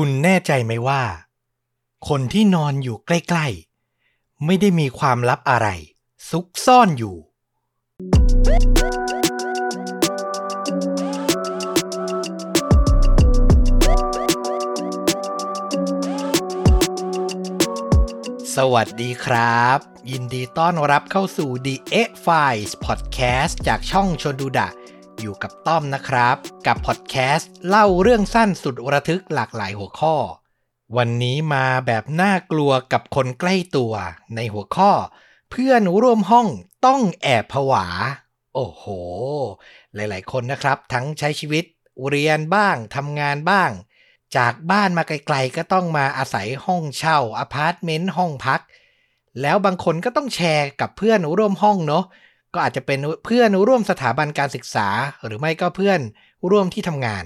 คุณแน่ใจไหมว่า คนที่นอนอยู่ใกล้ๆ ไม่ได้มีความลับอะไร ซุกซ่อนอยู่ สวัสดีครับ ยินดีต้อนรับเข้าสู่ The X Files Podcast จากช่องชนดูดะ อยู่กับต้อมนะครับ กับพอดแคสต์เล่าเรื่องสั้นสุดระทึกหลากหลายหัวข้อ วันนี้มาแบบน่ากลัวกับคนใกล้ตัวในหัวข้อ เพื่อนร่วมห้องต้องแอบผวา โอ้โห หลายๆ คนนะครับ ทั้งใช้ชีวิตเรียนบ้างทำงานบ้าง จากบ้านมาไกลๆก็ต้องมาอาศัยห้องเช่าอพาร์ตเมนต์ห้องพัก แล้วบางคนก็ต้องแชร์กับเพื่อนร่วมห้องเนาะ ก็อาจจะเป็นเพื่อนร่วมสถาบันการศึกษา หรือไม่ก็เพื่อนร่วมที่ทำงาน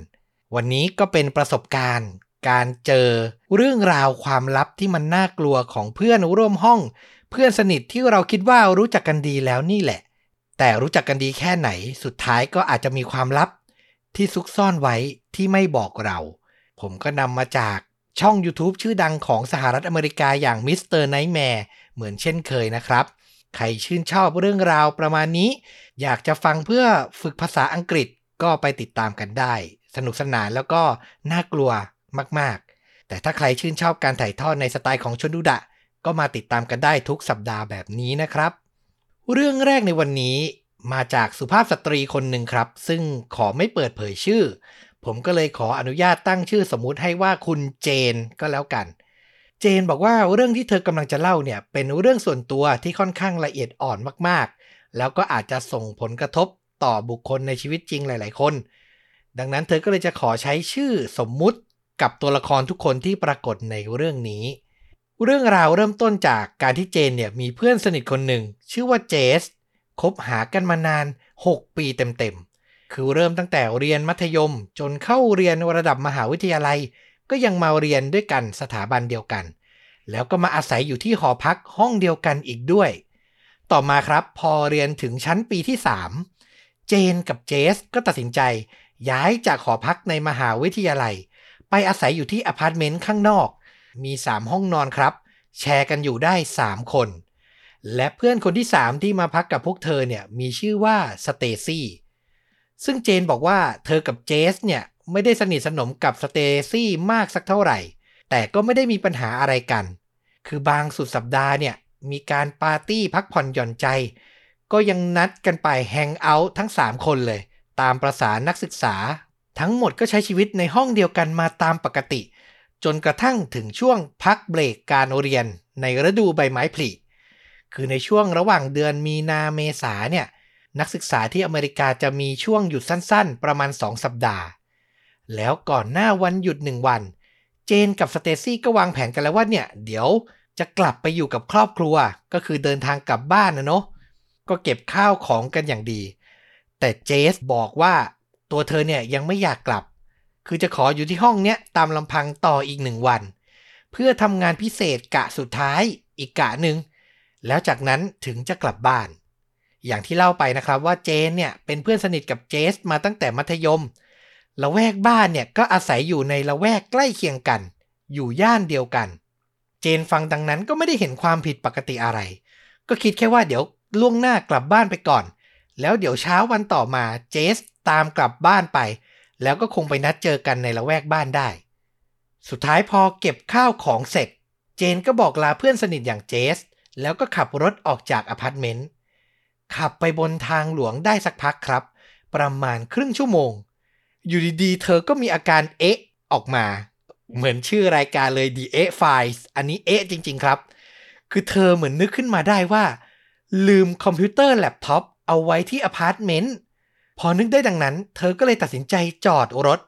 วันนี้ก็เป็นประสบการณ์ การเจอเรื่องราวความลับที่มันน่ากลัวของเพื่อนร่วมห้อง เพื่อนสนิทที่เราคิดว่ารู้จักกันดีแล้วนี่แหละ แต่รู้จักกันดีแค่ไหน สุดท้ายก็อาจจะมีความลับ ที่ซุกซ่อนไว้ที่ไม่บอกเรา ผมก็นำมาจากช่อง YouTube ชื่อดังของสหรัฐอเมริกาอย่าง Mr. Nightmareเหมือนเช่นเคยนะครับ ใครชื่นชอบเรื่องราวประมาณนี้ อยากจะฟังเพื่อฝึกภาษาอังกฤษก็ไปติดตามกันได้ สนุกสนานแล้วก็น่ากลัวมากๆ แต่ถ้าใครชื่นชอบการถ่ายทอดในสไตล์ของชนดูดะ ก็มาติดตามกันได้ทุกสัปดาห์แบบนี้นะครับ เรื่องแรกในวันนี้มาจากสุภาพสตรีคนหนึ่งครับ ซึ่งขอไม่เปิดเผยชื่อ ผมก็เลยขออนุญาตตั้งชื่อสมมุติให้ว่าคุณเจนก็แล้วกัน จนบอกว่าเรื่องที่เธอกำลังจะเล่าเนี่ยเป็นเรื่องส่วนตัวที่ค่อนข้างละเอียดอ่อนมากๆ แล้วก็อาจจะส่งผลกระทบต่อบุคคลในชีวิตจริงหลาย ๆ คน ดังนั้นเธอก็เลยจะขอใช้ชื่อสมมุติกับตัวละครทุกคนที่ปรากฏในเรื่องนี้ เรื่องราวเริ่มต้นจากการที่เจนเนี่ยมีเพื่อนสนิทคนหนึ่ง ชื่อว่าเจสคบหากันมานาน 6 ปีเต็มๆ คือเริ่มตั้งแต่เรียนมัธยม จนเข้าเรียนระดับมหาวิทยาลัย ก็ยังมาเรียนด้วยกันสถาบันเดียวกัน แล้วก็มาอาศัยอยู่ที่หอพักห้องเดียวกันอีกด้วย ต่อมาครับพอเรียนถึงชั้นปีที่ 3 เจนกับเจสก็ตัดสินใจ ย้ายจากหอพักในมหาวิทยาลัย ไปอาศัยอยู่ที่อพาร์ตเมนต์ข้างนอก มี 3 ห้องนอนครับ แชร์กันอยู่ได้ 3 คน และเพื่อนคนที่ 3 ที่มาพักกับพวกเธอเนี่ยมีชื่อว่าสเตซี่ซึ่งเจนบอกว่าเธอกับเจสเนี่ยไม่ได้สนิทสนมกับสเตซี่มากสักเท่าไหร่ แต่ก็ไม่ได้มีปัญหาอะไรกัน คือบางสุดสัปดาห์เนี่ย มีการปาร์ตี้พักผ่อนหย่อนใจ ก็ยังนัดกันไป hang out ทั้ง 3 คนเลย ตามประสานักศึกษา ทั้งหมดก็ใช้ชีวิตในห้องเดียวกันมาตามปกติ จนกระทั่งถึงช่วงพักเบรกการเรียน ในฤดูใบไม้ผลิคือในช่วงระหว่างเดือนมีนาเมษาเนี่ยนักศึกษาที่อเมริกาจะมีช่วงหยุดสั้นๆ ประมาณ 2 สัปดาห์ แล้วก่อนหน้าวันหยุดหนึ่งวัน เจนกับสเตซี่ก็วางแผนกันแล้วว่าเนี่ย เดี๋ยว จะกลับไปอยู่กับครอบครัว ก็คือเดินทางกลับบ้านนะเนาะก็เก็บข้าวของกันอย่างดี แต่เจสบอกว่าตัวเธอเนี่ยยังไม่อยากกลับ คือจะขออยู่ที่ห้องเนี้ยตามลำพังต่ออีกหนึ่งวัน เพื่อทำงานพิเศษกะสุดท้ายอีกกะหนึ่งแล้วจากนั้นถึงจะกลับบ้าน อย่างที่เล่าไปนะครับว่าเจนเนี่ยเป็นเพื่อนสนิทกับเจสมาตั้งแต่มัธยมละแวกบ้านเนี่ยก็อาศัยอยู่ในละแวกใกล้เคียงกัน อยู่ย่านเดียวกันเจนฟังดังนั้นก็ไม่ได้เห็นความผิดปกติอะไร ก็คิดแค่ว่าเดี๋ยวล่วงหน้ากลับบ้านไปก่อน แล้วเดี๋ยวเช้าวันต่อมาเจสตามกลับบ้านไป แล้วก็คงไปนัดเจอกันในละแวกบ้านได้ สุดท้ายพอเก็บข้าวของเสร็จ เจนก็บอกลาเพื่อนสนิทอย่างเจส แล้วก็ขับรถออกจากอพาร์ตเมนต์ ขับไปบนทางหลวงได้สักพักครับ ประมาณครึ่งชั่วโมง อยู่ดีๆ เธอก็มีอาการเอ๊ะออกมา เหมือนชื่อรายการเลย The เอ๊ะ Files อันนี้เอ๊ะจริง ๆ ครับ คือเธอเหมือนนึกขึ้นมาได้ว่า ลืมคอมพิวเตอร์แล็ปท็อปเอาไว้ที่อพาร์ตเมนต์พอนึกได้ดังนั้น เธอก็เลยตัดสินใจจอดรถ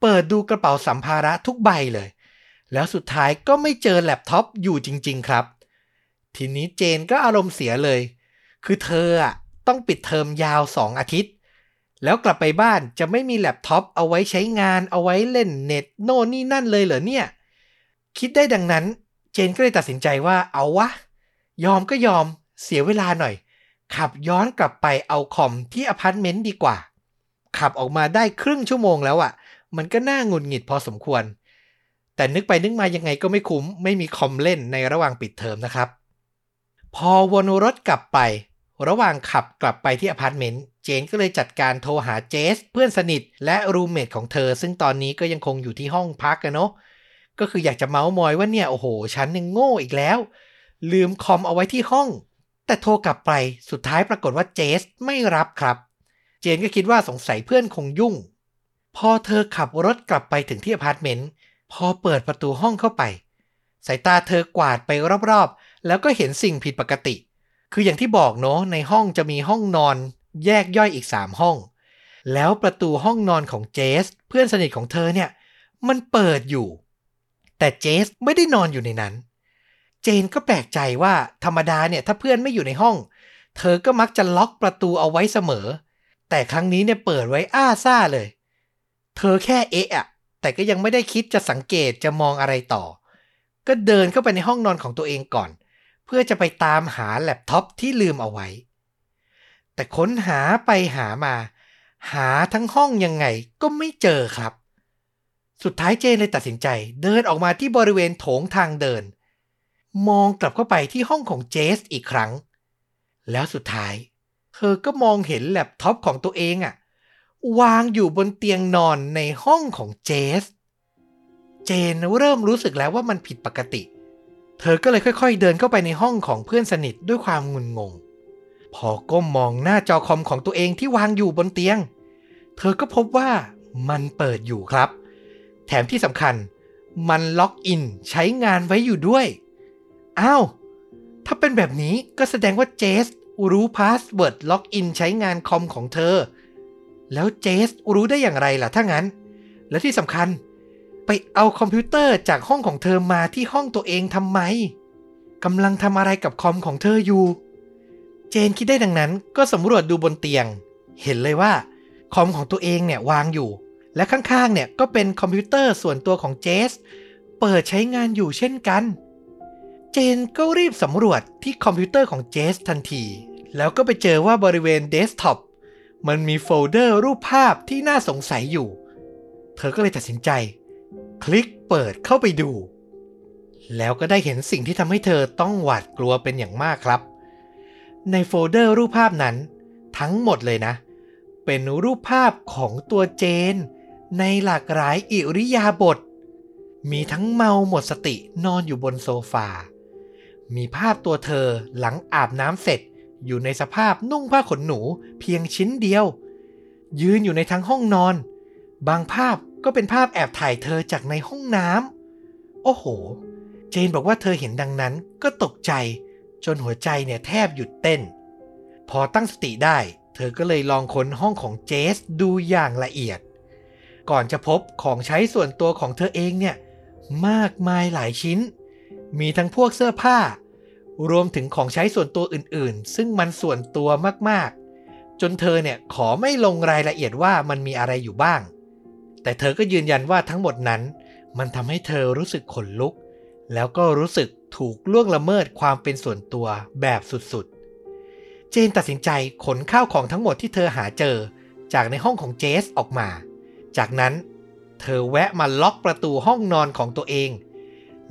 เปิดดูกระเป๋าสัมภาระทุกใบเลย แล้วสุดท้ายก็ไม่เจอแล็ปท็อปอยู่จริง ๆ ครับ ทีนี้เจนก็อารมณ์เสียเลย คือเธออะต้องปิดเทอมยาว2อาทิตย์ แล้วกลับไปบ้านจะไม่มีแล็ปท็อปเอาไว้ใช้งานเอาไว้เล่นเน็ตโน่นนี่นั่นเลยเหรอเนี่ย คิดได้ดังนั้น เจนก็เลยตัดสินใจว่าเอาวะ ยอมก็ยอมเสียเวลาหน่อย ขับย้อนกลับไปเอาคอมที่อพาร์ตเมนต์ดีกว่า ขับออกมาได้ครึ่งชั่วโมงแล้วอะ่ะ มันก็น่าหงุดหงิดพอสมควร แต่นึกไปนึกมายังไงก็ไม่คุ้ม ไม่มีคอมเล่นในระหว่างปิดเทอมนะครับ พอวนรถกลับไป ระหว่างขับกลับไปที่อพาร์ตเมนต์ เจนก็เลยจัดการโทรหาเจส เพื่อนสนิทและ roommate ของเธอ ซึ่งตอนนี้ก็ยังคงอยู่ที่ห้องพักกันเนาะ ก็คืออยากจะเมาส์มอยว่าเนี่ย โอ้โห ฉันยังโง่อีกแล้ว ลืมคอมเอาไว้ที่ห้อง แต่โทรกลับไป สุดท้ายปรากฏว่าเจสไม่รับครับ เจนก็คิดว่าสงสัยเพื่อนคงยุ่ง พอเธอขับรถกลับไปถึงที่อพาร์ตเมนต์ พอเปิดประตูห้องเข้าไป สายตาเธอกวาดไปรอบๆ แล้วก็เห็นสิ่งผิดปกติ คืออย่างที่บอกเนาะในห้องจะมีห้องนอนแยกย่อยอีก 3 ห้อง แล้วประตูห้องนอนของเจส เพื่อนสนิทของเธอเนี่ย มันเปิดอยู่ แต่เจสไม่ได้นอนอยู่ในนั้น เจนก็แปลกใจว่าธรรมดาเนี่ยถ้าเพื่อนไม่อยู่ในห้อง เธอก็มักจะล็อกประตูเอาไว้เสมอ แต่ครั้งนี้เนี่ยเปิดไว้อ้าซ่าเลย เธอแค่เอะอะแต่ก็ยังไม่ได้คิดจะสังเกตจะมองอะไรต่อ ก็เดินเข้าไปในห้องนอนของตัวเองก่อน เพื่อจะไปตามหาแล็ปท็อปที่ลืมเอาไว้ แต่ค้นหาไปหามา หาทั้งห้องยังไงก็ไม่เจอครับ สุดท้ายเจนเลยตัดสินใจ เดินออกมาที่บริเวณโถงทางเดิน มองกลับเข้าไปที่ห้องของเจสอีกครั้ง แล้วสุดท้าย เธอก็มองเห็นแล็ปท็อปของตัวเองอะวางอยู่บนเตียงนอนในห้องของเจส เจนเริ่มรู้สึกแล้วว่ามันผิดปกติ เธอก็เลยค่อยๆ เดินเข้าไปในห้องของเพื่อนสนิทด้วยความงุนงง พอก้มมองหน้าจอคอมของตัวเองที่วางอยู่บนเตียง เธอก็พบว่ามันเปิดอยู่ครับ แถมที่สำคัญ มัน login ใช้งานไว้อยู่ด้วย อ้าว ถ้าเป็นแบบนี้ก็แสดงว่าเจสรู้ password login ใช้งานคอมของเธอ แล้วเจสรู้ได้อย่างไรล่ะถ้างั้น และที่สำคัญ ไปเอาคอมพิวเตอร์จากห้องของเธอมาที่ห้องตัวเองทำไมกำลังทำอะไรกับคอมของเธออยู่ เจนคิดได้ดังนั้นก็สำรวจดูบนเตียง เห็นเลยว่าคอมของตัวเองเนี่ยวางอยู่ และข้างๆเนี่ยก็เป็นคอมพิวเตอร์ส่วนตัวของเจส เปิดใช้งานอยู่เช่นกัน เจนก็รีบสำรวจที่คอมพิวเตอร์ของเจสทันที แล้วก็ไปเจอว่าบริเวณเดสก์ท็อปมันมีโฟลเดอร์รูปภาพที่น่าสงสัยอยู่ เธอก็เลยตัดสินใจ คลิกเปิดเข้าไปดู แล้วก็ได้เห็นสิ่งที่ทำให้เธอต้องหวาดกลัวเป็นอย่างมากครับ ในโฟลเดอร์รูปภาพนั้น ทั้งหมดเลยนะ เป็นรูปภาพของตัวเจน ในหลากหลายอิริยาบถมีทั้งเมาหมดสตินอนอยู่บนโซฟา มีภาพตัวเธอหลังอาบน้ำเสร็จอยู่ในสภาพนุ่งผ้าขนหนูเพียงชิ้นเดียว ยืนอยู่ในทั้งห้องนอน บางภาพ ก็เป็นภาพแอบถ่ายเธอจากในห้องน้ำโอ้โห เจนบอกว่าเธอเห็นดังนั้นก็ตกใจ จนหัวใจเนี่ยแทบหยุดเต้น พอตั้งสติได้ เธอก็เลยลองค้นห้องของเจสดูอย่างละเอียด ก่อนจะพบของใช้ส่วนตัวของเธอเองเนี่ยมากมายหลายชิ้น มีทั้งพวกเสื้อผ้า รวมถึงของใช้ส่วนตัวอื่นๆ ซึ่งมันส่วนตัวมากๆ จนเธอเนี่ยขอไม่ลงรายละเอียดว่ามันมีอะไรอยู่บ้าง แต่เธอก็ยืนยันว่าทั้งหมดนั้น มันทำให้เธอรู้สึกขนลุก แล้วก็รู้สึกถูกล่วงละเมิดความเป็นส่วนตัวแบบสุดๆ เจนตัดสินใจขนข้าวของทั้งหมดที่เธอหาเจอ จากในห้องของเจสออกมา จากนั้นเธอแวะมาล็อกประตูห้องนอนของตัวเอง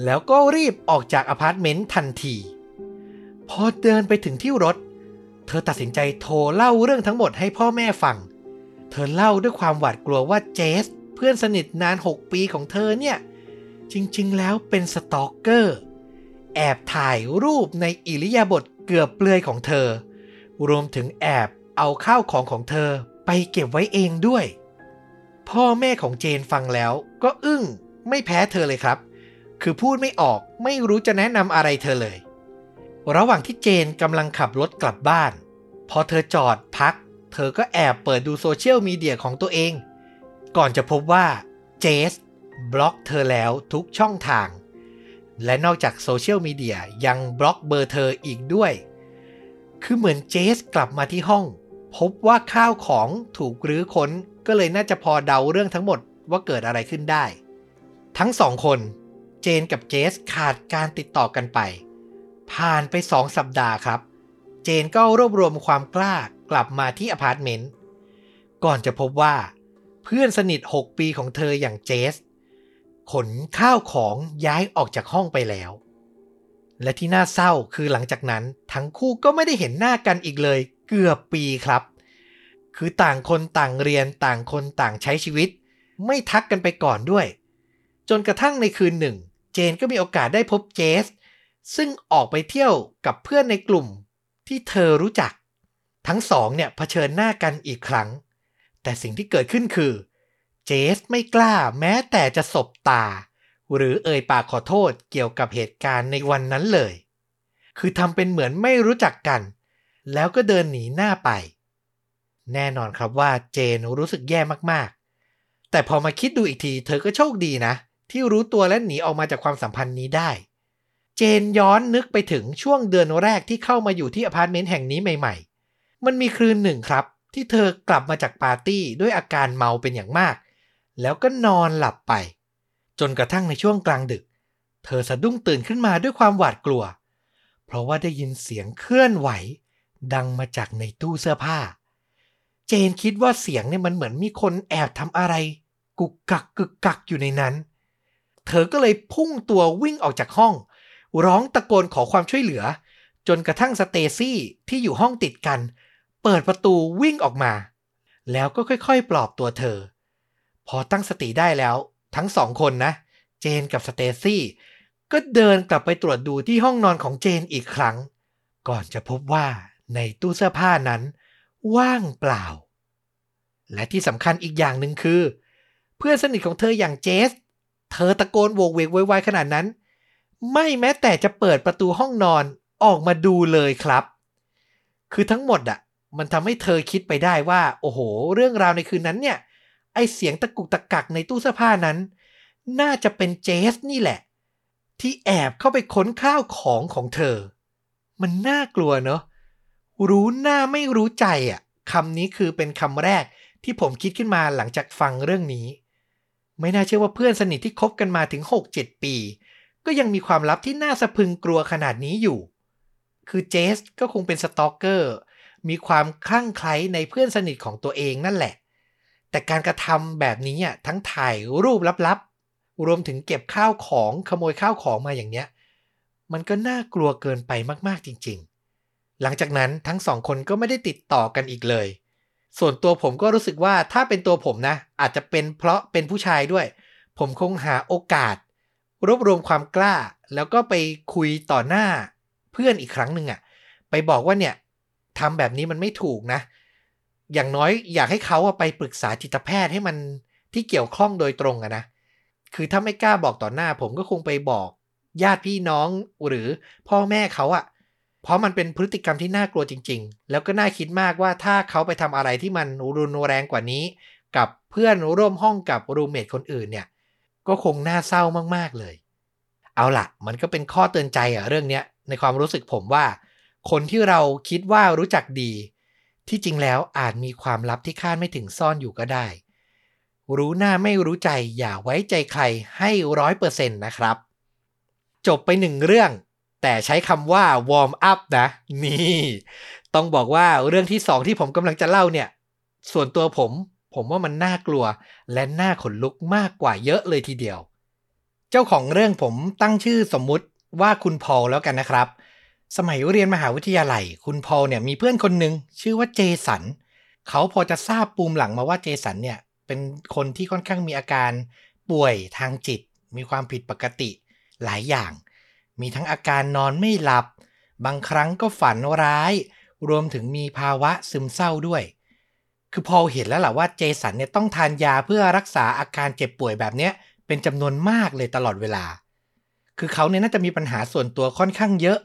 แล้วก็รีบออกจากอพาร์ตเมนต์ทันที พอเดินไปถึงที่รถ เธอตัดสินใจโทรเล่าเรื่องทั้งหมดให้พ่อแม่ฟัง เธอเล่าด้วยความหวาดกลัวว่าเจส เพื่อนสนิทนาน 6 ปีของเธอเนี่ย จริงๆ แล้วเป็น stalker แอบถ่ายรูปในอิริยาบถเกือบเปลือยของเธอ รวมถึงแอบเอาข้าวของของเธอไปเก็บไว้เองด้วย พ่อแม่ของเจนฟังแล้วก็อึ้งไม่แพ้เธอเลยครับ คือพูดไม่ออกไม่รู้จะแนะนำอะไรเธอเลย ระหว่างที่เจนกำลังขับรถกลับบ้าน พอเธอจอดพัก เธอก็แอบเปิดดูโซเชียลมีเดียของตัวเอง ก่อนจะพบว่าเจสบล็อกเธอแล้วทุกช่องทาง และนอกจากโซเชียลมีเดียยังบล็อกเบอร์เธออีกด้วย คือเหมือนเจสกลับมาที่ห้อง พบว่าข้าวของถูกรื้อค้นก็เลยน่าจะพอเดาเรื่องทั้งหมดว่าเกิดอะไรขึ้นได้ ทั้งสองคนเจนกับเจสขาดการติดต่อกันไป ผ่านไปสองสัปดาห์ครับ เจนก็รวบรวมความกล้ากลับมาที่อพาร์ตเมนต์ ก่อนจะพบว่า เพื่อนสนิท 6 ปีของเธออย่างเจส ขนข้าวของย้ายออกจากห้องไปแล้ว และที่น่าเศร้าคือหลังจากนั้น ทั้งคู่ก็ไม่ได้เห็นหน้ากันอีกเลย เกือบปีครับ คือต่างคนต่างเรียนต่างคนต่างใช้ชีวิต ไม่ทักกันไปก่อนด้วย จนกระทั่งในคืนหนึ่ง เจนก็มีโอกาสได้พบเจส ซึ่งออกไปเที่ยวกับเพื่อนในกลุ่มที่เธอรู้จัก ทั้งสองเนี่ยเผชิญหน้ากันอีกครั้ง แต่สิ่งที่เกิดขึ้นคือ เจสไม่กล้าแม้แต่จะสบตา หรือเอ่ยปากขอโทษเกี่ยวกับเหตุการณ์ในวันนั้นเลย คือทำเป็นเหมือนไม่รู้จักกัน แล้วก็เดินหนีหน้าไป แน่นอนครับว่าเจนรู้สึกแย่มากๆ แต่พอมาคิดดูอีกทีเธอก็โชคดีนะ ที่รู้ตัวและหนีออกมาจากความสัมพันธ์นี้ได้ เจนย้อนนึกไปถึงช่วงเดือนแรกที่เข้ามาอยู่ที่อพาร์ตเมนต์แห่งนี้ใหม่ ๆ มันมีคืนหนึ่งครับ ที่เธอกลับมาจากปาร์ตี้ด้วยอาการเมาเป็นอย่างมาก แล้วก็นอนหลับไป จนกระทั่งในช่วงกลางดึก เธอสะดุ้งตื่นขึ้นมาด้วยความหวาดกลัว เพราะว่าได้ยินเสียงเคลื่อนไหว ดังมาจากในตู้เสื้อผ้า เจนคิดว่าเสียงเนี่ยมันเหมือนมีคนแอบทำอะไร กุกกักกึกกักอยู่ในนั้น เธอก็เลยพุ่งตัววิ่งออกจากห้อง ร้องตะโกนขอความช่วยเหลือ จนกระทั่งสเตซี่ที่อยู่ห้องติดกัน เปิดประตูวิ่งออกมา แล้วก็ค่อยๆ ปลอบตัวเธอ พอตั้งสติได้แล้วทั้งสองคนนะ เจนกับสเตซี่ก็เดินกลับไปตรวจดูที่ห้องนอนของเจนอีกครั้ง ก่อนจะพบว่าในตู้เสื้อผ้านั้น ว่างเปล่า และที่สำคัญอีกอย่างหนึ่งคือ เพื่อนสนิทของเธออย่างเจส เธอตะโกนโวกเวกโวยวายขนาดนั้น ไม่แม้แต่จะเปิดประตูห้องนอนออกมาดูเลยครับ คือทั้งหมดอะ มันทำให้เธอคิดไปได้ว่า โอ้โห เรื่องราวในคืนนั้นเนี่ย ไอเสียงตะกุกตะกักในตู้เสื้อผ้านั้น น่าจะเป็นเจสนี่แหละ ที่แอบเข้าไปค้นข้าวของของเธอ มันน่ากลัวเนาะรู้หน้าไม่รู้ใจอะคำนี้คือเป็นคำแรกที่ผมคิดขึ้นมาหลังจากฟังเรื่องนี้ ไม่น่าเชื่อว่าเพื่อนสนิทที่คบกันมาถึง 6-7 ปี ก็ยังมีความลับที่น่าสะพึงกลัวขนาดนี้อยู่ คือเจสก็คงเป็นสตอกเกอร์ มีความคลั่งไคล้ในเพื่อนสนิทของตัวเองนั่นแหละ แต่การกระทำแบบนี้ทั้งถ่ายรูปลับๆ รวมถึงเก็บข้าวของขโมยข้าวของมาอย่างเนี้ย มันก็น่ากลัวเกินไปมากๆจริง ๆ หลังจากนั้นทั้งสองคนก็ไม่ได้ติดต่อกันอีกเลย ส่วนตัวผมก็รู้สึกว่าถ้าเป็นตัวผมนะ อาจจะเป็นเพราะเป็นผู้ชายด้วย ผมคงหาโอกาส รวบรวมความกล้า แล้วก็ไปคุยต่อหน้าเพื่อนอีกครั้งหนึ่งอะไปบอกว่าเนี่ย ทำแบบนี้มันไม่ถูกนะ อย่างน้อยอยากให้เขาไปปรึกษาจิตแพทย์ให้มันที่เกี่ยวข้องโดยตรงอะนะ คือถ้าไม่กล้าบอกต่อหน้า ผมก็คงไปบอกญาติพี่น้องหรือพ่อแม่เขาอะเพราะมันเป็นพฤติกรรมที่น่ากลัวจริง ๆ แล้วก็น่าคิดมากว่าถ้าเขาไปทำอะไรที่มันรุนแรงกว่านี้ กับเพื่อนร่วมห้องกับรูเมทคนอื่นเนี่ย ก็คงน่าเศร้ามากๆเลย เอาล่ะมันก็เป็นข้อเตือนใจอะเรื่องเนี้ยในความรู้สึกผมว่า คนที่เราคิดว่ารู้จักดี ที่จริงแล้วอาจมีความลับที่คาดไม่ถึงซ่อนอยู่ก็ได้ รู้หน้าไม่รู้ใจอย่าไว้ใจใครให้ร้อยเปอร์เซ็นต์นะครับ จบไปหนึ่งเรื่อง แต่ใช้คำว่าวอร์มอัพนะ นี่ ต้องบอกว่าเรื่องที่สองที่ผมกำลังจะเล่าเนี่ย ส่วนตัวผมผมว่ามันน่ากลัวและน่าขนลุกมากกว่าเยอะเลยทีเดียว เจ้าของเรื่องผมตั้งชื่อสมมุติว่าคุณพอลแล้วกันนะครับ สมัยเรียนมหาวิทยาลัย คุณพอลเนี่ยมีเพื่อนคนหนึ่งชื่อว่าเจสันเขาพอจะทราบปูมหลังมาว่าเจสันเนี่ยเป็นคนที่ค่อนข้างมีอาการป่วยทางจิต มีความผิดปกติหลายอย่าง มีทั้งอาการนอนไม่หลับ บางครั้งก็ฝันร้าย รวมถึงมีภาวะซึมเศร้าด้วย คือพอเห็นแล้วแหละว่าเจสันเนี่ยต้องทานยาเพื่อรักษาอาการเจ็บป่วยแบบเนี้ยเป็นจำนวนมากเลยตลอดเวลา คือเขาเนี่ยน่าจะมีปัญหาส่วนตัวค่อนข้างเยอะ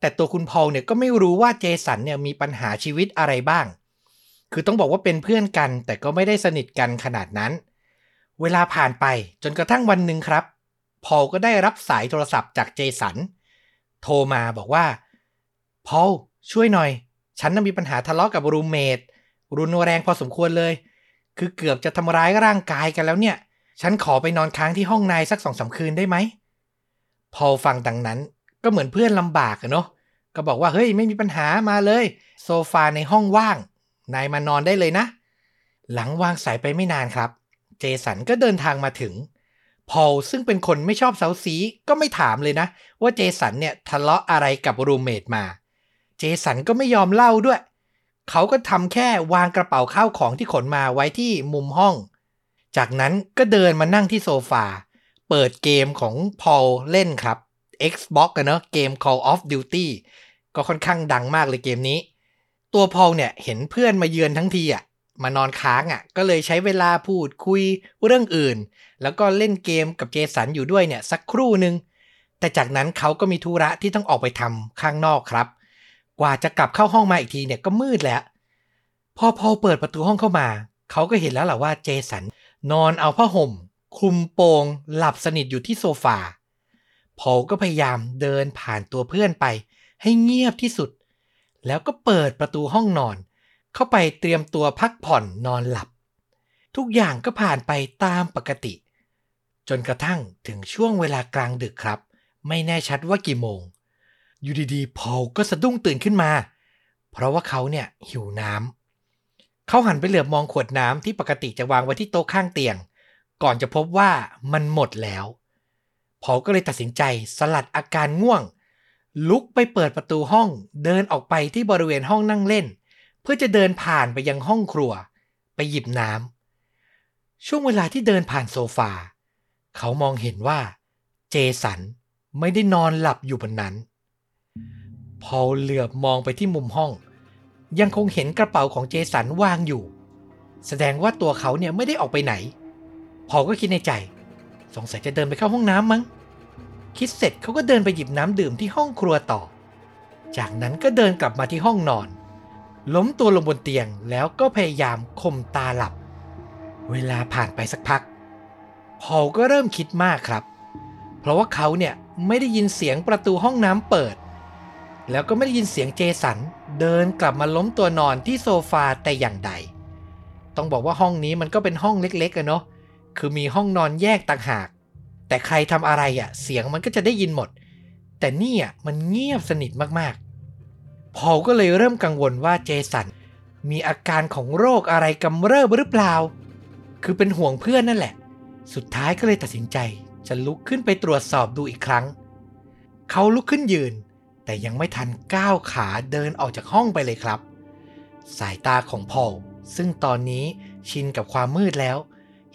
แต่ตัวคุณพอลเนี่ยก็ไม่รู้ว่าเจสันเนี่ยมีปัญหาชีวิตอะไรบ้าง คือต้องบอกว่าเป็นเพื่อนกัน แต่ก็ไม่ได้สนิทกันขนาดนั้น เวลาผ่านไปจนกระทั่งวันหนึ่งครับ พอลก็ได้รับสายโทรศัพท์จากเจสัน โทรมาบอกว่า พอลช่วยหน่อย ฉันน่ะมีปัญหาทะเลาะกับรูเมทรุนแรงพอสมควรเลย คือเกือบจะทำร้ายร่างกายกันแล้วเนี่ย ฉันขอไปนอนค้างที่ห้องนายสักสองสาคืนได้ไหม พอฟังดังนั้น ก็เหมือนเพื่อนลำบากอะเนาะก็บอกว่าเฮ้ยไม่มีปัญหามาเลย โซฟาในห้องว่าง นายมานอนได้เลยนะ หลังวางสายไปไม่นานครับ เจสันก็เดินทางมาถึง พอลซึ่งเป็นคนไม่ชอบเซาซีก็ไม่ถามเลยนะ ว่าเจสันเนี่ยทะเลาะอะไรกับรูเมทมา เจสันก็ไม่ยอมเล่าด้วย เขาก็ทำแค่วางกระเป๋าข้าวของที่ขนมาไว้ที่มุมห้อง จากนั้นก็เดินมานั่งที่โซฟา เปิดเกมของพอลเล่นครับ Xbox กันเนอะเกม Call of Duty ก็ค่อนข้างดังมากเลยเกมนี้ ตัวพอลเนี่ยเห็นเพื่อนมาเยือนทั้งทีอะมานอนค้างอะ ก็เลยใช้เวลาพูดคุยเรื่องอื่น แล้วก็เล่นเกมกับเจสันอยู่ด้วยเนี่ยสักครู่หนึ่งแต่จากนั้นเขาก็มีธุระที่ต้องออกไปทำข้างนอกครับ กว่าจะกลับเข้าห้องมาอีกทีเนี่ยก็มืดแล้ว พอพอเปิดประตูห้องเข้ามา เขาก็เห็นแล้วแหละว่าเจสันนอนเอาผ้าห่มคลุมโปงหลับสนิทอยู่ที่โซฟา พอก็พยายามเดินผ่านตัวเพื่อนไป ให้เงียบที่สุด แล้วก็เปิดประตูห้องนอน เข้าไปเตรียมตัวพักผ่อนนอนหลับ ทุกอย่างก็ผ่านไปตามปกติ จนกระทั่งถึงช่วงเวลากลางดึกครับ ไม่แน่ชัดว่ากี่โมง อยู่ดีๆพอก็สะดุ้งตื่นขึ้นมา เพราะว่าเขาเนี่ยหิวน้ำเขาหันไปเหลือบมองขวดน้ำที่ปกติจะวางไว้ที่โต๊ะข้างเตียง ก่อนจะพบว่ามันหมดแล้ว พอลก็เลยตัดสินใจสลัดอาการง่วง ลุกไปเปิดประตูห้องเดินออกไปที่บริเวณห้องนั่งเล่น เพื่อจะเดินผ่านไปยังห้องครัว ไปหยิบน้ำช่วงเวลาที่เดินผ่านโซฟา เขามองเห็นว่า เจสันไม่ได้นอนหลับอยู่บนนั้น พอเหลือบมองไปที่มุมห้อง ยังคงเห็นกระเป๋าของเจสันวางอยู่ แสดงว่าตัวเขาเนี่ยไม่ได้ออกไปไหนพอก็คิดในใจ สงสัยจะเดินไปเข้าห้องน้ำมั้ง คิดเสร็จเขาก็เดินไปหยิบน้ำดื่มที่ห้องครัวต่อ จากนั้นก็เดินกลับมาที่ห้องนอน ล้มตัวลงบนเตียงแล้วก็พยายามข่มตาหลับ เวลาผ่านไปสักพัก พอลก็เริ่มคิดมากครับ เพราะว่าเขาเนี่ยไม่ได้ยินเสียงประตูห้องน้ำเปิด แล้วก็ไม่ได้ยินเสียงเจสัน เดินกลับมาล้มตัวนอนที่โซฟาแต่อย่างใด ต้องบอกว่าห้องนี้มันก็เป็นห้องเล็กๆอะเนาะ คือมีห้องนอนแยกต่างหาก แต่ใครทำอะไรอะเสียงมันก็จะได้ยินหมด แต่นี่อะมันเงียบสนิทมากๆ พอลก็เลยเริ่มกังวลว่าเจสันมีอาการของโรคอะไรกำเริบหรือเปล่า คือเป็นห่วงเพื่อนนั่นแหละ สุดท้ายก็เลยตัดสินใจ จะลุกขึ้นไปตรวจสอบดูอีกครั้ง เขาลุกขึ้นยืน แต่ยังไม่ทันก้าวขาเดินออกจากห้องไปเลยครับ สายตาของพอลซึ่งตอนนี้ชินกับความมืดแล้ว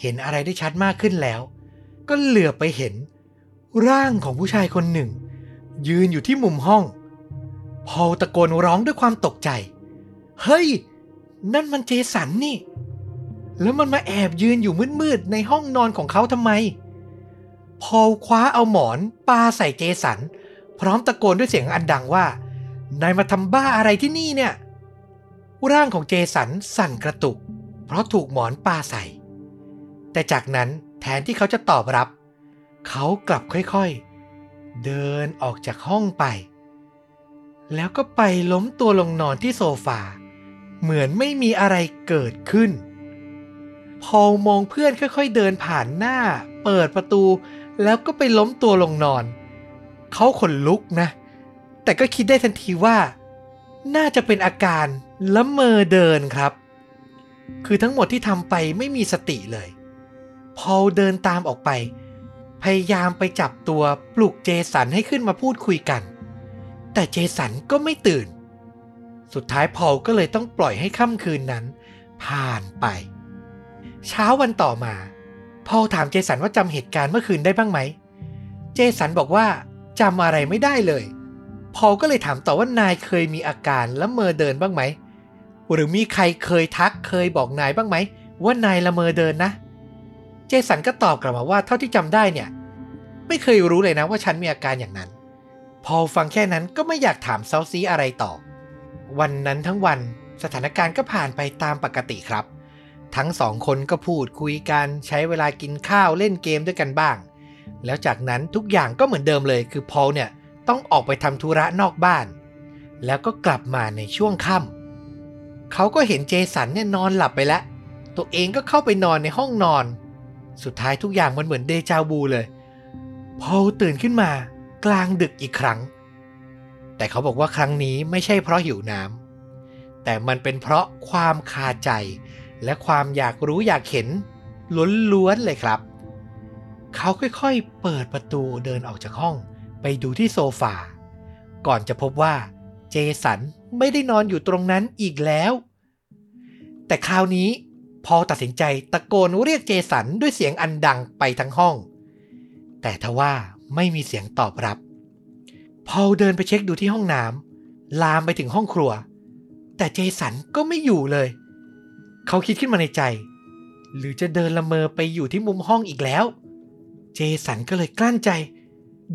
เห็นอะไรได้ชัดมากขึ้นแล้ว ก็เหลือไปเห็น ร่างของผู้ชายคนหนึ่ง ยืนอยู่ที่มุมห้อง พอลตะโกนร้องด้วยความตกใจ เฮ้ย นั่นมันเจสันนี่ แล้วมันมาแอบยืนอยู่มืดๆในห้องนอนของเขาทำไม พอลคว้าเอาหมอนปาใส่เจสัน พร้อมตะโกนด้วยเสียงอันดังว่านายมาทำบ้าอะไรที่นี่เนี่ย ร่างของเจสันสั่นกระตุก เพราะถูกหมอนปาใส่ แต่จากนั้น แทนที่เขาจะตอบรับ เขากลับค่อยๆ เดินออกจากห้องไป แล้วก็ไปล้มตัวลงนอนที่โซฟา เหมือนไม่มีอะไรเกิดขึ้น พอมองเพื่อนค่อยๆ เดินผ่านหน้า เปิดประตู แล้วก็ไปล้มตัวลงนอน เขาขนลุกนะ แต่ก็คิดได้ทันทีว่า น่าจะเป็นอาการละเมอเดินครับ คือทั้งหมดที่ทำไปไม่มีสติเลย พอลเดินตามออกไป พยายามไปจับตัวปลุกเจสันให้ขึ้นมาพูดคุยกัน แต่เจสันก็ไม่ตื่น สุดท้ายพอลก็เลยต้องปล่อยให้ค่ำคืนนั้น ผ่านไป เช้าวันต่อมา พอลถามเจสันว่าจำเหตุการณ์เมื่อคืนได้บ้างไหม เจสันบอกว่าจำอะไรไม่ได้เลย พอลก็เลยถามต่อว่านายเคยมีอาการละเมอเดินบ้างไหมหรือมีใครเคยทักเคยบอกนายบ้างไหมว่านายละเมอเดินนะเจสันก็ตอบกลับมาว่าเท่าที่จำได้เนี่ย ไม่เคยรู้เลยนะว่าฉันมีอาการอย่างนั้น พอฟังแค่นั้นก็ไม่อยากถามเซาซีอะไรต่อ วันนั้นทั้งวันสถานการณ์ก็ผ่านไปตามปกติครับ ทั้งสองคนก็พูดคุยกันใช้เวลากินข้าวเล่นเกมด้วยกันบ้าง แล้วจากนั้นทุกอย่างก็เหมือนเดิมเลย คือพอลเนี่ยต้องออกไปทำธุระนอกบ้าน แล้วก็กลับมาในช่วงค่ำเขาก็เห็นเจสันเนี่ยนอนหลับไปแล้ว ตัวเองก็เข้าไปนอนในห้องนอน สุดท้ายทุกอย่างมันเหมือนเดจาวูเลยพอตื่นขึ้นมากลางดึกอีกครั้ง แต่เขาบอกว่าครั้งนี้ไม่ใช่เพราะหิวน้ำแต่มันเป็นเพราะความคาใจ และความอยากรู้อยากเห็นล้วนๆเลยครับ เขาค่อยๆ เปิดประตูเดินออกจากห้องไปดูที่โซฟา ก่อนจะพบว่าเจสันไม่ได้นอนอยู่ตรงนั้นอีกแล้ว แต่คราวนี้ พอตัดสินใจตะโกนเรียกเจสันด้วยเสียงอันดังไปทั้งห้อง แต่ทว่าไม่มีเสียงตอบรับ พอเดินไปเช็คดูที่ห้องน้ำลามไปถึงห้องครัว แต่เจสันก็ไม่อยู่เลย เขาคิดขึ้นมาในใจ หรือจะเดินละเมอไปอยู่ที่มุมห้องอีกแล้ว เจสันก็เลยกลั้นใจ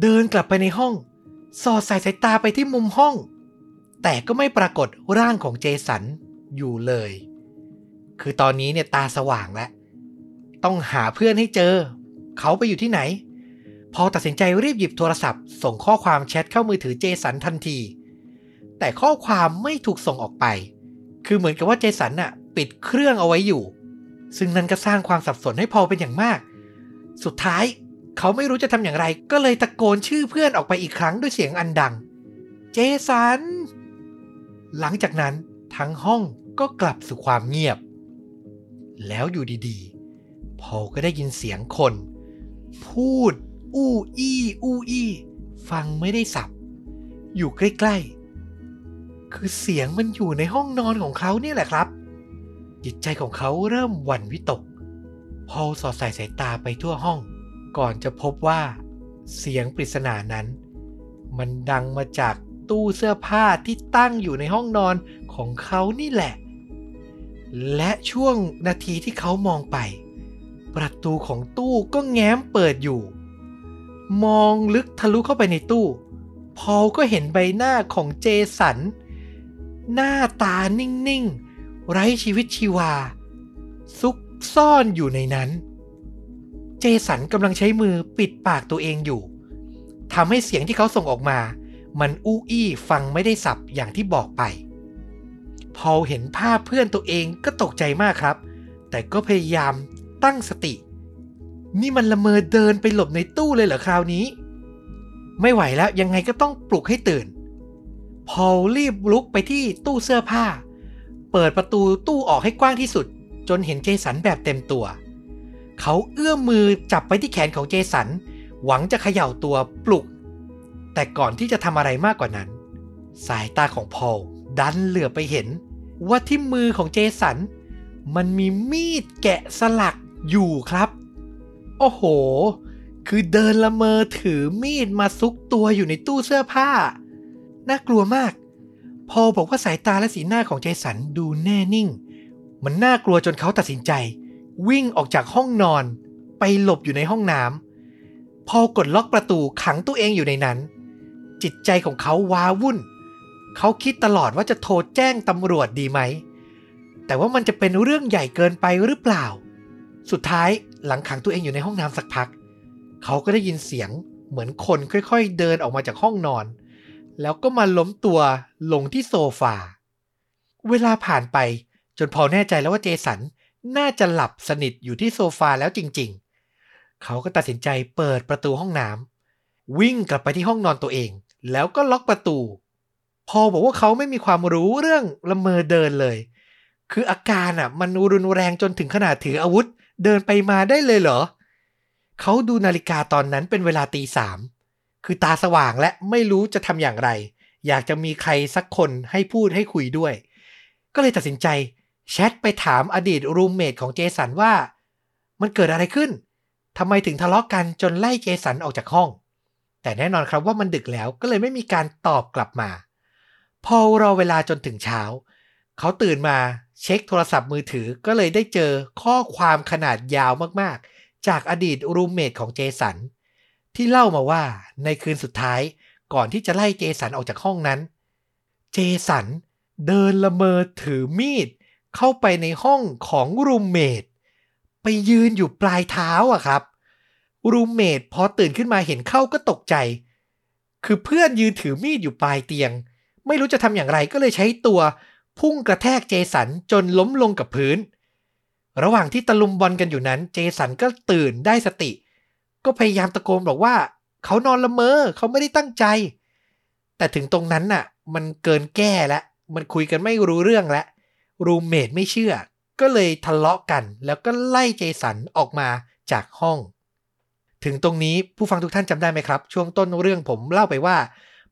เดินกลับไปในห้อง สอดสายสายตาไปที่มุมห้อง แต่ก็ไม่ปรากฏร่างของเจสันอยู่เลย คือตอนนี้เนี่ยตาสว่างแล้ว ต้องหาเพื่อนให้เจอ เขาไปอยู่ที่ไหน พอตัดสินใจรีบหยิบโทรศัพท์ ส่งข้อความแชทเข้ามือถือเจสันทันที แต่ข้อความไม่ถูกส่งออกไป คือเหมือนกับว่าเจสันน่ะปิดเครื่องเอาไว้อยู่ ซึ่งนั่นก็สร้างความสับสนให้พอเป็นอย่างมาก สุดท้ายเขาไม่รู้จะทำอย่างไร ก็เลยตะโกนชื่อเพื่อนออกไปอีกครั้งด้วยเสียงอันดัง เจสัน หลังจากนั้นทั้งห้องก็กลับสู่ความเงียบ แล้วอยู่ดีๆพอก็ได้ยินเสียงคน พูด อู้อี้อู้อี้ฟังไม่ได้สับ อยู่ใกล้ๆ คือเสียงมันอยู่ในห้องนอนของเขาเนี่ยแหละครับ จิตใจของเขาเริ่มหวั่นวิตก พอสอดสายสายตาไปทั่วห้อง ก่อนจะพบว่า เสียงปริศนานั้น มันดังมาจากตู้เสื้อผ้าที่ตั้งอยู่ในห้องนอนของเขานี่แหละ และช่วงนาทีที่เขามองไป ประตูของตู้ก็แง้มเปิดอยู่ มองลึกทะลุเข้าไปในตู้ พอลก็เห็นใบหน้าของเจสัน หน้าตานิ่ง ๆ ไร้ชีวิตชีวา ซุกซ่อนอยู่ในนั้น เจสันกำลังใช้มือปิดปากตัวเองอยู่ทำให้เสียงที่เขาส่งออกมา มันอู้อี้ฟังไม่ได้สับอย่างที่บอกไป พอเห็นภาพเพื่อนตัวเองก็ตกใจมากครับ แต่ก็พยายามตั้งสติ นี่มันละเมอเดินไปหลบในตู้เลยเหรอคราวนี้ ไม่ไหวแล้วยังไงก็ต้องปลุกให้ตื่น พอรีบลุกไปที่ตู้เสื้อผ้า เปิดประตูตู้ออกให้กว้างที่สุด จนเห็นเจสันแบบเต็มตัว เขาเอื้อมมือจับไปที่แขนของเจสัน หวังจะเขย่าตัวปลุก แต่ก่อนที่จะทำอะไรมากกว่านั้น สายตาของพอลดันเหลือไปเห็น ว่าที่มือของเจสัน มันมีมีดแกะสลักอยู่ครับ โอ้โห คือเดินละเมอถือมีดมาซุกตัวอยู่ในตู้เสื้อผ้า น่ากลัวมาก พอบอกว่าสายตาและสีหน้าของเจสันดูแน่นิ่ง มันน่ากลัวจนเขาตัดสินใจ วิ่งออกจากห้องนอน ไปหลบอยู่ในห้องน้ำพอกดล็อกประตูขังตัวเองอยู่ในนั้น จิตใจของเขาว้าวุ่น เขาคิดตลอดว่าจะโทรแจ้งตำรวจดีไหม แต่ว่ามันจะเป็นเรื่องใหญ่เกินไปหรือเปล่า สุดท้ายหลังขังตัวเองอยู่ในห้องน้ำสักพัก เขาก็ได้ยินเสียงเหมือนคนค่อยๆ เดินออกมาจากห้องนอน แล้วก็มาล้มตัวลงที่โซฟา เวลาผ่านไปจนพอแน่ใจแล้วว่าเจสันน่าจะหลับสนิทอยู่ที่โซฟาแล้วจริง ๆ เขาก็ตัดสินใจเปิดประตูห้องน้ำวิ่งกลับไปที่ห้องนอนตัวเอง แล้วก็ล็อกประตู พอบอกว่าเขาไม่มีความรู้เรื่องละเมอเดินเลย คืออาการอะ มันรุนแรงจนถึงขนาดถืออาวุธ เดินไปมาได้เลยเหรอ เขาดูนาฬิกาตอนนั้นเป็นเวลาตีสามคือตาสว่างและไม่รู้จะทำอย่างไร อยากจะมีใครสักคนให้พูดให้คุยด้วย ก็เลยตัดสินใจแชทไปถามอดีตรูมเมทของเจสันว่า มันเกิดอะไรขึ้นทำไมถึงทะเลาะกกันจนไล่เจสันออกจากห้อง แต่แน่นอนครับว่ามันดึกแล้วก็เลยไม่มีการตอบกลับมา พอรอเวลาจนถึงเช้า เขาตื่นมาเช็คโทรศัพท์มือถือก็เลยได้เจอข้อความขนาดยาวมากๆ จากอดีต roommate ของเจสัน ที่เล่ามาว่าในคืนสุดท้ายก่อนที่จะไล่เจสันออกจากห้องนั้น เจสันเดินละเมอถือมีด เข้าไปในห้องของ roommate ไปยืนอยู่ปลายเท้าอะครับ roommate พอตื่นขึ้นมาเห็นเข้าก็ตกใจ คือเพื่อนยืนถือมีดอยู่ปลายเตียง ไม่รู้จะทำอย่างไรก็เลยใช้ตัวพุ่งกระแทกเจสันจนล้มลงกับพื้น ระหว่างที่ตะลุมบอลกันอยู่นั้น เจสันก็ตื่นได้สติ ก็พยายามตะโกนบอกว่า เขานอนละเมอเขาไม่ได้ตั้งใจ แต่ถึงตรงนั้นน่ะ มันเกินแก้แล้วมันคุยกันไม่รู้เรื่องแล้วรูเมทไม่เชื่อ ก็เลยทะเลาะกัน แล้วก็ไล่เจสันออกมาจากห้อง ถึงตรงนี้ผู้ฟังทุกท่านจำได้ไหมครับ ช่วงต้นเรื่องผมเล่าไปว่า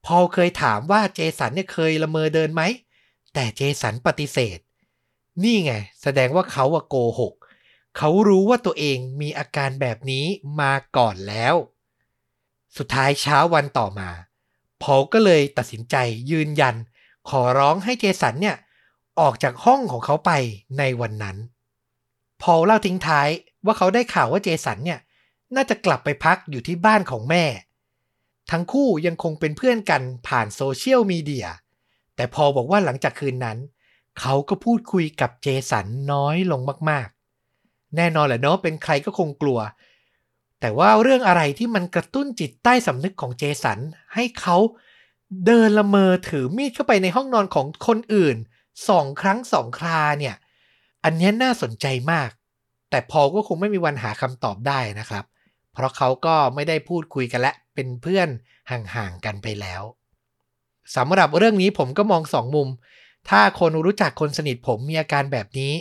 พอลเคยถามว่าเจสันเนี่ยเคยละเมอเดินไหม แต่เจสันปฏิเสธ นี่ไง แสดงว่าเขาอะโกหก เขารู้ว่าตัวเองมีอาการแบบนี้มาก่อนแล้ว สุดท้ายเช้าวันต่อมา พอลก็เลยตัดสินใจยืนยัน ขอร้องให้เจสันเนี่ยออกจากห้องของเขาไปในวันนั้น พอลเล่าทิ้งท้ายว่าเขาได้ข่าวว่าเจสันเนี่ยน่าจะกลับไปพักอยู่ที่บ้านของแม่ ทั้งคู่ยังคงเป็นเพื่อนกันผ่านโซเชียลมีเดีย แต่พอบอกว่าหลังจากคืนนั้น เขาก็พูดคุยกับเจสันน้อยลงมากๆ แน่นอนแหละเนาะเป็นใครก็คงกลัว แต่ว่าเรื่องอะไรที่มันกระตุ้นจิตใต้สำนึกของเจสัน ให้เขาเดินละเมอถือมีดเข้าไปในห้องนอนของคนอื่นสองครั้งสองคราเนี่ย อันนี้น่าสนใจมาก แต่พอก็คงไม่มีวันหาคำตอบได้นะครับ เพราะเขาก็ไม่ได้พูดคุยกันและ เป็นเพื่อนห่างๆกันไปแล้วสำหรับเรื่องนี้ผมก็มองสองมุม ถ้าคนรู้จักคนสนิทผมมีอาการแบบนี้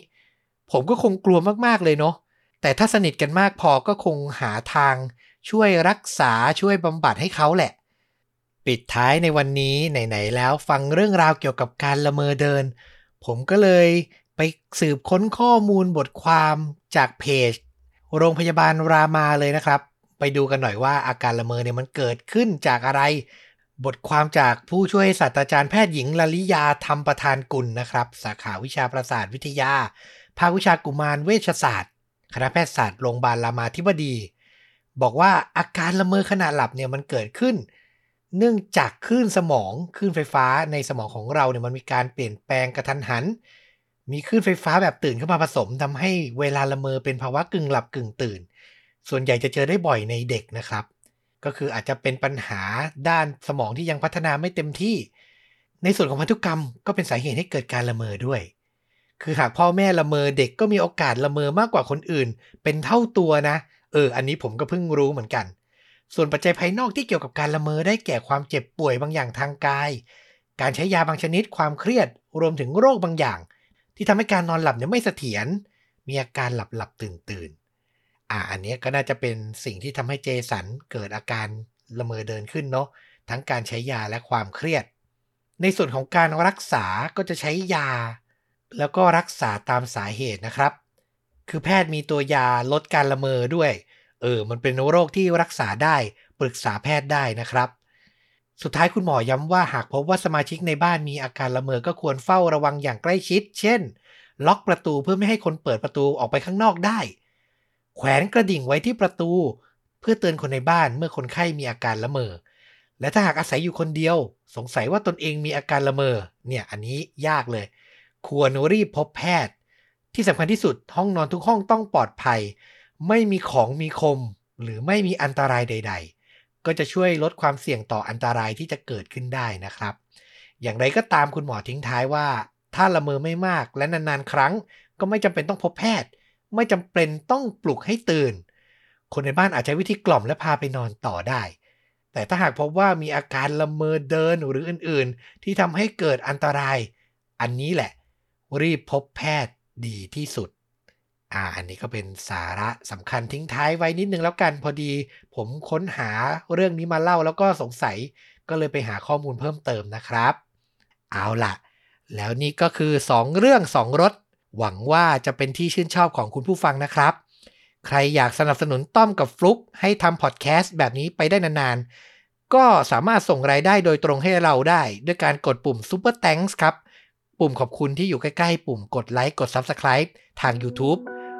ผมก็คงกลัวมากๆเลยเนาะแต่ถ้าสนิทกันมากพอก็คงหาทาง ช่วยรักษาช่วยบำบัดให้เขาแหละ ปิดท้ายในวันนี้ไหนๆแล้วฟังเรื่องราวเกี่ยวกับการละเมอเดิน ผมก็เลยไปสืบค้นข้อมูลบทความจากเพจ โรงพยาบาลรามาเลยนะครับ ไปดูกันหน่อยว่าอาการละเมอเนี่ยมันเกิดขึ้นจากอะไร บทความจากผู้ช่วยศาสตราจารย์แพทย์หญิงลลิยาธรรมประธานกุลนะครับ สาขาวิชาประสาทวิทยา ภาควิชากุมารเวชศาสตร์ คณะแพทยศาสตร์โรงพยาบาลรามาธิบดี บอกว่าอาการละเมอขณะหลับเนี่ยมันเกิดขึ้น เนื่องจากคลื่นสมองคลื่นไฟฟ้าในสมองของเราเนี่ยมันมีการเปลี่ยนแปลงกระทันหัน มีคลื่นไฟฟ้าแบบตื่นเข้ามาผสมทำให้เวลาละเมอเป็นภาวะกึ่งหลับกึ่งตื่น ส่วนใหญ่จะเจอได้บ่อยในเด็กนะครับ ก็คืออาจจะเป็นปัญหาด้านสมองที่ยังพัฒนาไม่เต็มที่ ในส่วนของพันธุกรรมก็เป็นสาเหตุให้เกิดการละเมอด้วย คือหากพ่อแม่ละเมอเด็กก็มีโอกาสละเมอมากกว่าคนอื่น เป็นเท่าตัวนะ เออ อันนี้ผมก็เพิ่งรู้เหมือนกัน ส่วนปัจจัยภายนอกที่เกี่ยวกับการละเมอได้แก่ความเจ็บป่วยบางอย่างทางกาย การใช้ยาบางชนิด ความเครียด รวมถึงโรคบางอย่าง ที่ทำให้การนอนหลับเนี่ยไม่เสถียร มีอาการหลับหลับตื่นตื่น อ่าอันนี้ก็น่าจะเป็นสิ่งที่ทำให้เจสันเกิดอาการละเมอเดินขึ้นเนาะทั้งการใช้ยาและความเครียด ในส่วนของการรักษาก็จะใช้ยา แล้วก็รักษาตามสาเหตุนะครับ คือแพทย์มีตัวยาลดการละเมอด้วย เออ มันเป็นโรคที่รักษาได้ปรึกษาแพทย์ได้นะครับ สุดท้ายคุณหมอย้ำว่าหากพบว่าสมาชิกในบ้านมีอาการละเมอก็ควรเฝ้าระวังอย่างใกล้ชิด เช่น ล็อกประตูเพื่อไม่ให้คนเปิดประตูออกไปข้างนอกได้ แขวนกระดิ่งไว้ที่ประตู เพื่อเตือนคนในบ้านเมื่อคนไข้มีอาการละเมอ และถ้าหากอาศัยอยู่คนเดียว สงสัยว่าตนเองมีอาการละเมอ เนี่ยอันนี้ยากเลย ควรรีบพบแพทย์ ที่สำคัญที่สุดห้องนอนทุกห้องต้องปลอดภัย ไม่มีของมีคม หรือไม่มีอันตรายใด ๆ ก็จะช่วยลดความเสี่ยงต่ออันตรายที่จะเกิดขึ้นได้นะครับ อย่างไรก็ตามคุณหมอทิ้งท้ายว่า ถ้าละเมอไม่มากและนานๆ ครั้ง ก็ไม่จำเป็นต้องพบแพทย์ ไม่จำเป็นต้องปลุกให้ตื่น คนในบ้านอาจจะวิธีกล่อมและพาไปนอนต่อได้ แต่ถ้าหากพบว่ามีอาการละเมอเดินหรืออื่นๆ ที่ทำให้เกิดอันตราย อันนี้แหละ รีบพบแพทย์ดีที่สุดอ่าอันนี้ก็เป็นสาระสำคัญทิ้งท้ายไว้นิดนึงแล้วกันพอดี ผมค้นหาเรื่องนี้มาเล่าแล้วก็สงสัยก็เลยไปหาข้อมูลเพิ่มเติมนะครับ เอาล่ะ แล้วนี่ก็คือ 2 เรื่อง 2รถ หวังว่าจะเป็นที่ชื่นชอบของคุณผู้ฟังนะครับ ใครอยากสนับสนุนต้อมกับฟลุกให้ทำพอดแคสต์แบบนี้ไปได้นานๆ ก็สามารถส่งรายได้โดยตรงให้เราได้ ด้วยการกดปุ่ม Super Thanks ครับ ปุ่มขอบคุณที่อยู่ใกล้ๆ ปุ่มกดไลค์กด Subscribe ทาง YouTube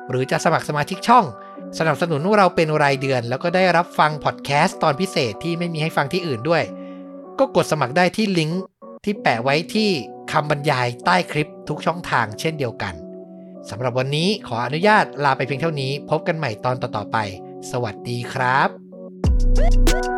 หรือจะสมัครสมาชิกช่อง สนับสนุนเราเป็นรายเดือน แล้วก็ได้รับฟังพอดแคสต์ตอนพิเศษที่ไม่มีให้ฟังที่อื่นด้วย ก็กดสมัครได้ที่ลิงก์ที่แปะไว้ที่คำบรรยายใต้คลิปทุกช่องทางเช่นเดียวกัน สำหรับวันนี้ขออนุญาตลาไปเพียงเท่านี้ พบกันใหม่ตอนต่อๆไป สวัสดีครับ